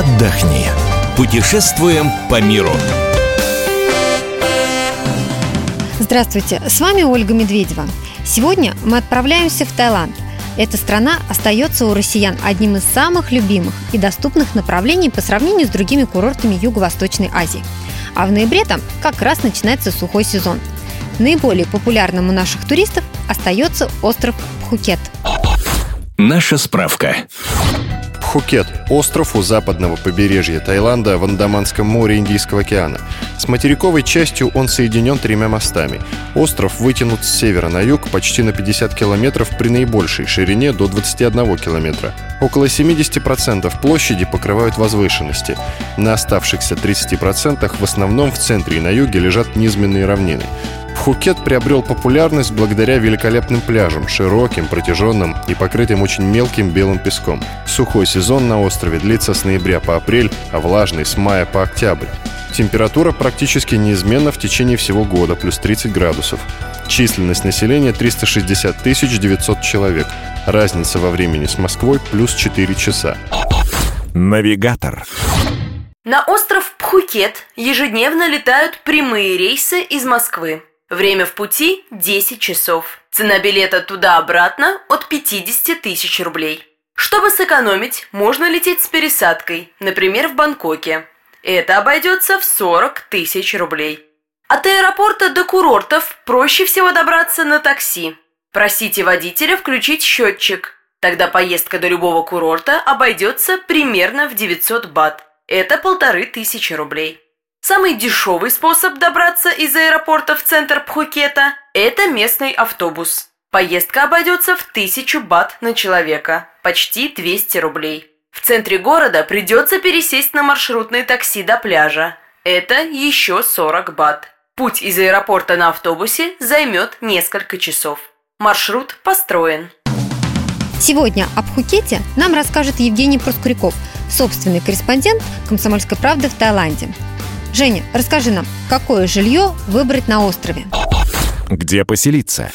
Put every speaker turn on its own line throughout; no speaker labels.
отдохни. Путешествуем по миру.
Здравствуйте, с вами Ольга Медведева. Сегодня мы отправляемся в Таиланд. Эта страна остается у россиян одним из самых любимых и доступных направлений по сравнению с другими курортами Юго-Восточной Азии. А в ноябре там как раз начинается сухой сезон. Наиболее популярным у наших туристов остается остров Пхукет.
Наша справка.
Пхукет – остров у западного побережья Таиланда в Андаманском море Индийского океана. С материковой частью он соединен тремя мостами. Остров вытянут с севера на юг почти на 50 километров при наибольшей ширине до 21 километра. Около 70% площади покрывают возвышенности. На оставшихся 30% в основном в центре и на юге лежат низменные равнины. Пхукет приобрел популярность благодаря великолепным пляжам, широким, протяженным и покрытым очень мелким белым песком. Сухой сезон на острове длится с ноября по апрель, а влажный с мая по октябрь. Температура практически неизменна в течение всего года, плюс 30 градусов. Численность населения 360 900 человек. Разница во времени с Москвой плюс 4 часа.
Навигатор.
На остров Пхукет ежедневно летают прямые рейсы из Москвы. Время в пути – 10 часов. Цена билета туда-обратно от 50 тысяч рублей. Чтобы сэкономить, можно лететь с пересадкой, например, в Бангкоке. Это обойдется в 40 тысяч рублей. От аэропорта до курортов проще всего добраться на такси. Просите водителя включить счетчик. Тогда поездка до любого курорта обойдется примерно в 900 бат. Это полторы тысячи рублей. Самый дешевый способ добраться из аэропорта в центр Пхукета – это местный автобус. Поездка обойдется в тысячу бат на человека, почти 200 рублей. В центре города придется пересесть на маршрутное такси до пляжа. Это еще 40 бат. Путь из аэропорта на автобусе займет несколько часов. Маршрут построен.
Сегодня об Пхукете нам расскажет Евгений Проскуряков, собственный корреспондент «Комсомольской правды» в Таиланде. Женя, расскажи нам, какое жилье выбрать на острове?
Где поселиться?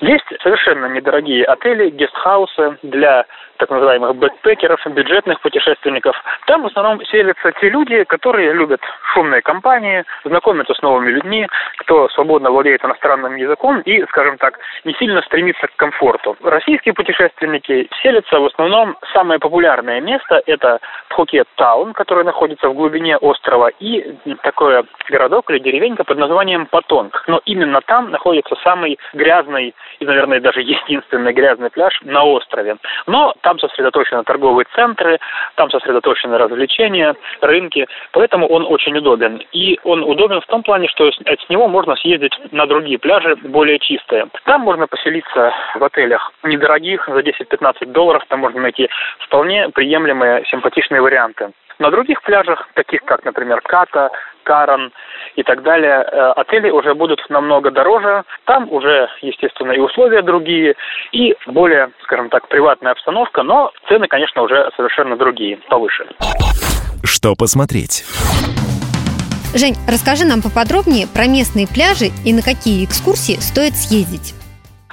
Есть совершенно недорогие отели, гестхаусы для так называемых бэкпекеров, бюджетных путешественников. Там в основном селятся те люди, которые любят шумные компании, знакомятся с новыми людьми, кто свободно владеет иностранным языком и, скажем так, не сильно стремится к комфорту. Российские путешественники селятся в основном самое популярное место – это Пхукет Таун, который находится в глубине острова, и такой городок или деревенька под названием Патонг. Но именно там находится самый грязный и, наверное, даже единственный грязный пляж на острове. Но там сосредоточены торговые центры, там сосредоточены развлечения, рынки, поэтому он очень удобен. И он удобен в том плане, что с него можно съездить на другие пляжи, более чистые. Там можно поселиться в отелях недорогих, за 10-15 долларов, там можно найти вполне приемлемые, симпатичные варианты. На других пляжах, таких как, например, Ката, Каран и так далее, э, отели уже будут намного дороже. Там уже, естественно, и условия другие, и более, скажем так, приватная обстановка, но цены, конечно, уже совершенно другие, повыше.
Что посмотреть?
Жень, расскажи нам поподробнее про местные пляжи и на какие экскурсии стоит съездить.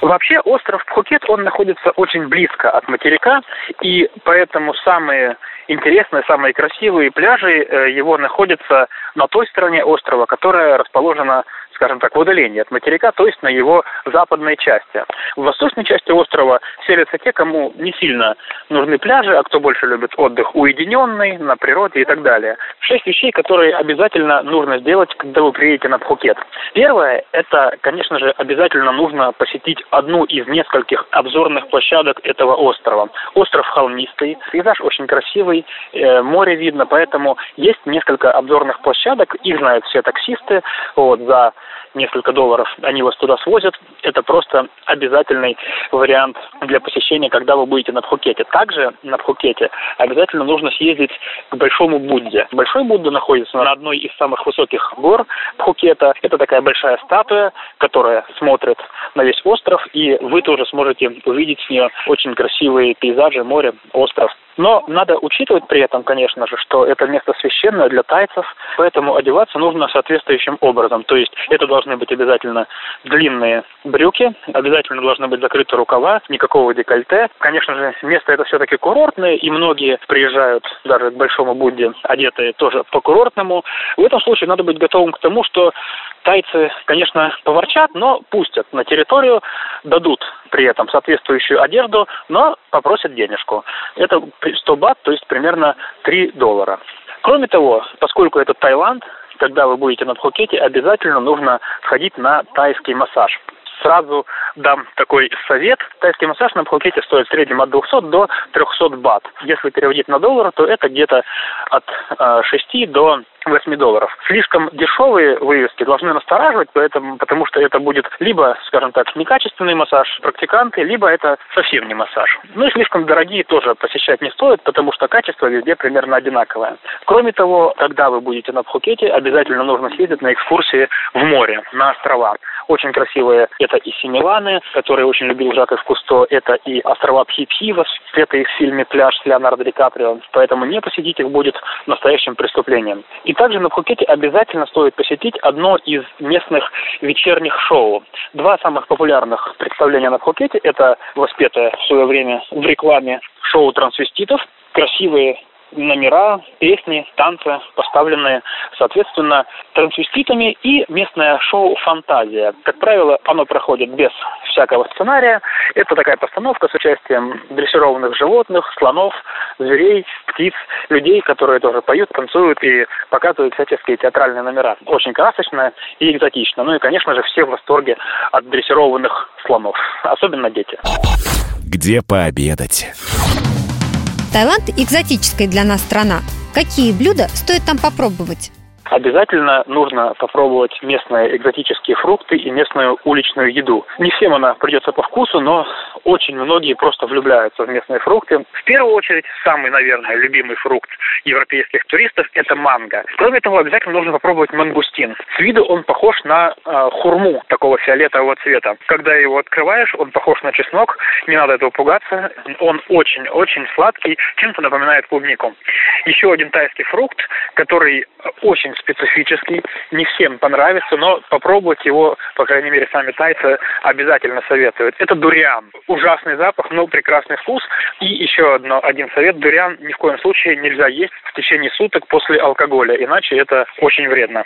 Вообще остров Пхукет, он находится очень близко от материка, и поэтому самые интересные, самые красивые пляжи э, его находятся на той стороне острова, которая расположена скажем так, в удалении от материка, то есть на его западной части. В восточной части острова селятся те, кому не сильно нужны пляжи, а кто больше любит отдых уединенный, на природе и так далее. Шесть вещей, которые обязательно нужно сделать, когда вы приедете на Пхукет. Первое, это, конечно же, обязательно нужно посетить одну из нескольких обзорных площадок этого острова. Остров холмистый, пейзаж очень красивый, э, море видно, поэтому есть несколько обзорных площадок, их знают все таксисты, вот, за несколько долларов, они вас туда свозят. Это просто обязательный вариант для посещения, когда вы будете на Пхукете. Также на Пхукете обязательно нужно съездить к Большому Будде. Большой Будда находится на одной из самых высоких гор Пхукета. Это такая большая статуя, которая смотрит на весь остров, и вы тоже сможете увидеть с нее очень красивые пейзажи, море, остров Но надо учитывать при этом, конечно же, что это место священное для тайцев, поэтому одеваться нужно соответствующим образом. То есть это должны быть обязательно длинные брюки, обязательно должны быть закрыты рукава, никакого декольте. Конечно же, место это все-таки курортное, и многие приезжают даже к Большому Будде одетые тоже по-курортному. В этом случае надо быть готовым к тому, что тайцы, конечно, поворчат, но пустят на территорию, дадут при этом соответствующую одежду, но попросят денежку. Это 100 бат, то есть примерно 3 доллара. Кроме того, поскольку это Таиланд, когда вы будете на Пхукете, обязательно нужно сходить на тайский массаж сразу дам такой совет. Тайский массаж на Пхукете стоит в среднем от 200 до 300 бат. Если переводить на доллар, то это где-то от э, 6 до 8 долларов. Слишком дешевые вывески должны настораживать, поэтому, потому что это будет либо, скажем так, некачественный массаж практиканты, либо это совсем не массаж. Ну и слишком дорогие тоже посещать не стоит, потому что качество везде примерно одинаковое. Кроме того, когда вы будете на Пхукете, обязательно нужно съездить на экскурсии в море, на острова. Очень красивые это и Семиланы, которые очень любил Жак Кусто, это и острова Пхипхива, это их в фильме «Пляж» с Леонардо Ди Каприо. Поэтому не посетить их будет настоящим преступлением. И также на Пхукете обязательно стоит посетить одно из местных вечерних шоу. Два самых популярных представления на Пхукете – это воспетое в свое время в рекламе шоу трансвеститов, красивые номера, песни, танцы, поставленные, соответственно, трансвеститами и местное шоу «Фантазия». Как правило, оно проходит без всякого сценария. Это такая постановка с участием дрессированных животных, слонов, зверей, птиц, людей, которые тоже поют, танцуют и показывают всяческие театральные номера. Очень красочно и экзотично. Ну и, конечно же, все в восторге от дрессированных слонов, особенно дети.
Где пообедать?
Таиланд – экзотическая для нас страна. Какие блюда стоит там попробовать?
Обязательно нужно попробовать местные экзотические фрукты и местную уличную еду. Не всем она придется по вкусу, но очень многие просто влюбляются в местные фрукты. В первую очередь, самый, наверное, любимый фрукт европейских туристов – это манго. Кроме того, обязательно нужно попробовать мангустин. С виду он похож на э, хурму такого фиолетового цвета. Когда его открываешь, он похож на чеснок, не надо этого пугаться. Он очень-очень сладкий, чем-то напоминает клубнику. Еще один тайский фрукт, который очень специфический, не всем понравится, но попробовать его, по крайней мере, сами тайцы обязательно советуют. Это дуриан. Ужасный запах, но прекрасный вкус. И еще одно, один совет. Дуриан ни в коем случае нельзя есть в течение суток после алкоголя, иначе это очень вредно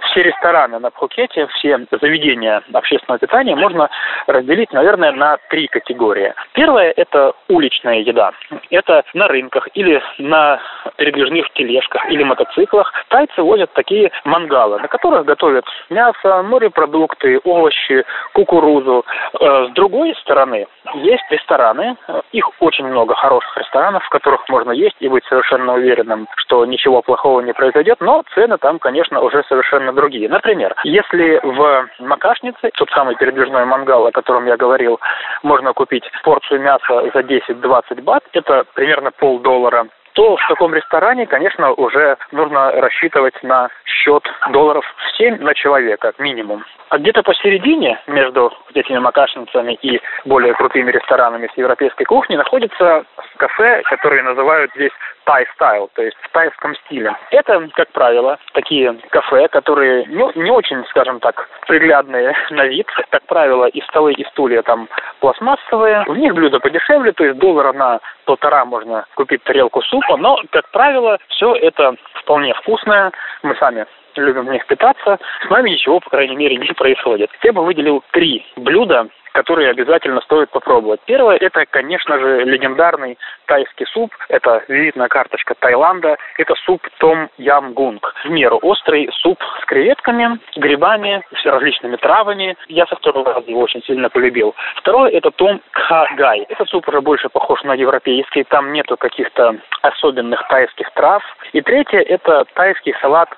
все рестораны на Пхукете, все заведения общественного питания можно разделить, наверное, на три категории. Первая – это уличная еда. Это на рынках или на передвижных тележках или мотоциклах. Тайцы возят такие мангалы, на которых готовят мясо, морепродукты, овощи, кукурузу. Э, с другой стороны, есть рестораны, их очень много хороших ресторанов, в которых можно есть и быть совершенно уверенным, что ничего плохого не произойдет, но цены там, конечно, уже совершенно другие. Например, если в Макашнице, тот самый передвижной мангал, о котором я говорил, можно купить порцию мяса за 10-20 бат, это примерно полдоллара, то в таком ресторане, конечно, уже нужно рассчитывать на счет долларов в 7 на человека минимум. А где-то посередине между этими макашницами и более крутыми ресторанами с европейской кухни находится кафе, которые называют здесь тай стайл, то есть в тайском стиле. Это, как правило, такие кафе, которые ну, не очень, скажем так, приглядные на вид. Как правило, и столы, и стулья там пластмассовые. В них блюда подешевле, то есть доллара на полтора можно купить тарелку супа, но, как правило, все это вполне вкусное. Мы сами любим в них питаться. С нами ничего, по крайней мере, не происходит. Я бы выделил три блюда, которые обязательно стоит попробовать. Первое – это, конечно же, легендарный тайский суп. Это визитная карточка Таиланда. Это суп Том Ям Гунг. В меру острый суп с креветками, грибами, с различными травами. Я со второго раза его очень сильно полюбил. Второе – это Том Кха Гай. Этот суп уже больше похож на европейский. Там нету каких-то особенных тайских трав. И третье – это тайский салат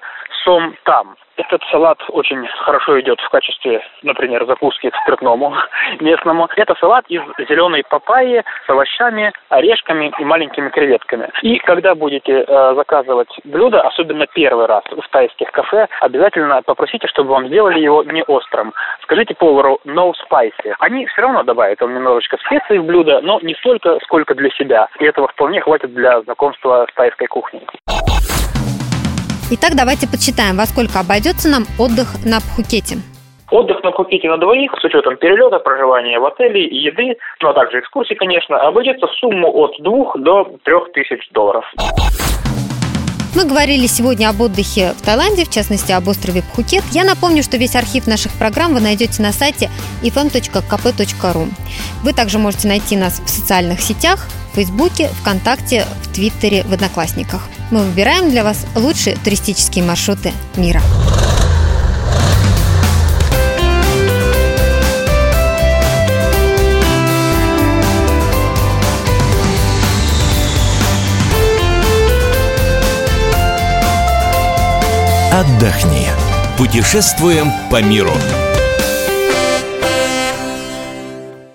сом там. Этот салат очень хорошо идет в качестве, например, закуски к спиртному местному. Это салат из зеленой папайи с овощами, орешками и маленькими креветками. И когда будете э, заказывать блюдо, особенно первый раз в тайских кафе, обязательно попросите, чтобы вам сделали его не острым. Скажите повару no spicy. Они все равно добавят вам немножечко специй в блюдо, но не столько, сколько для себя. И этого вполне хватит для знакомства с тайской кухней.
Итак, давайте подсчитаем, во сколько обойдется нам отдых на Пхукете.
Отдых на Пхукете на двоих с учетом перелета, проживания в отеле, еды, ну а также экскурсий, конечно, обойдется в сумму от 2 до 3 тысяч долларов.
Мы говорили сегодня об отдыхе в Таиланде, в частности об острове Пхукет. Я напомню, что весь архив наших программ вы найдете на сайте ifm.kp.ru. Вы также можете найти нас в социальных сетях, в Фейсбуке, ВКонтакте, в Твиттере, в Одноклассниках. Мы выбираем для вас лучшие туристические маршруты мира.
Отдохни. Путешествуем по миру.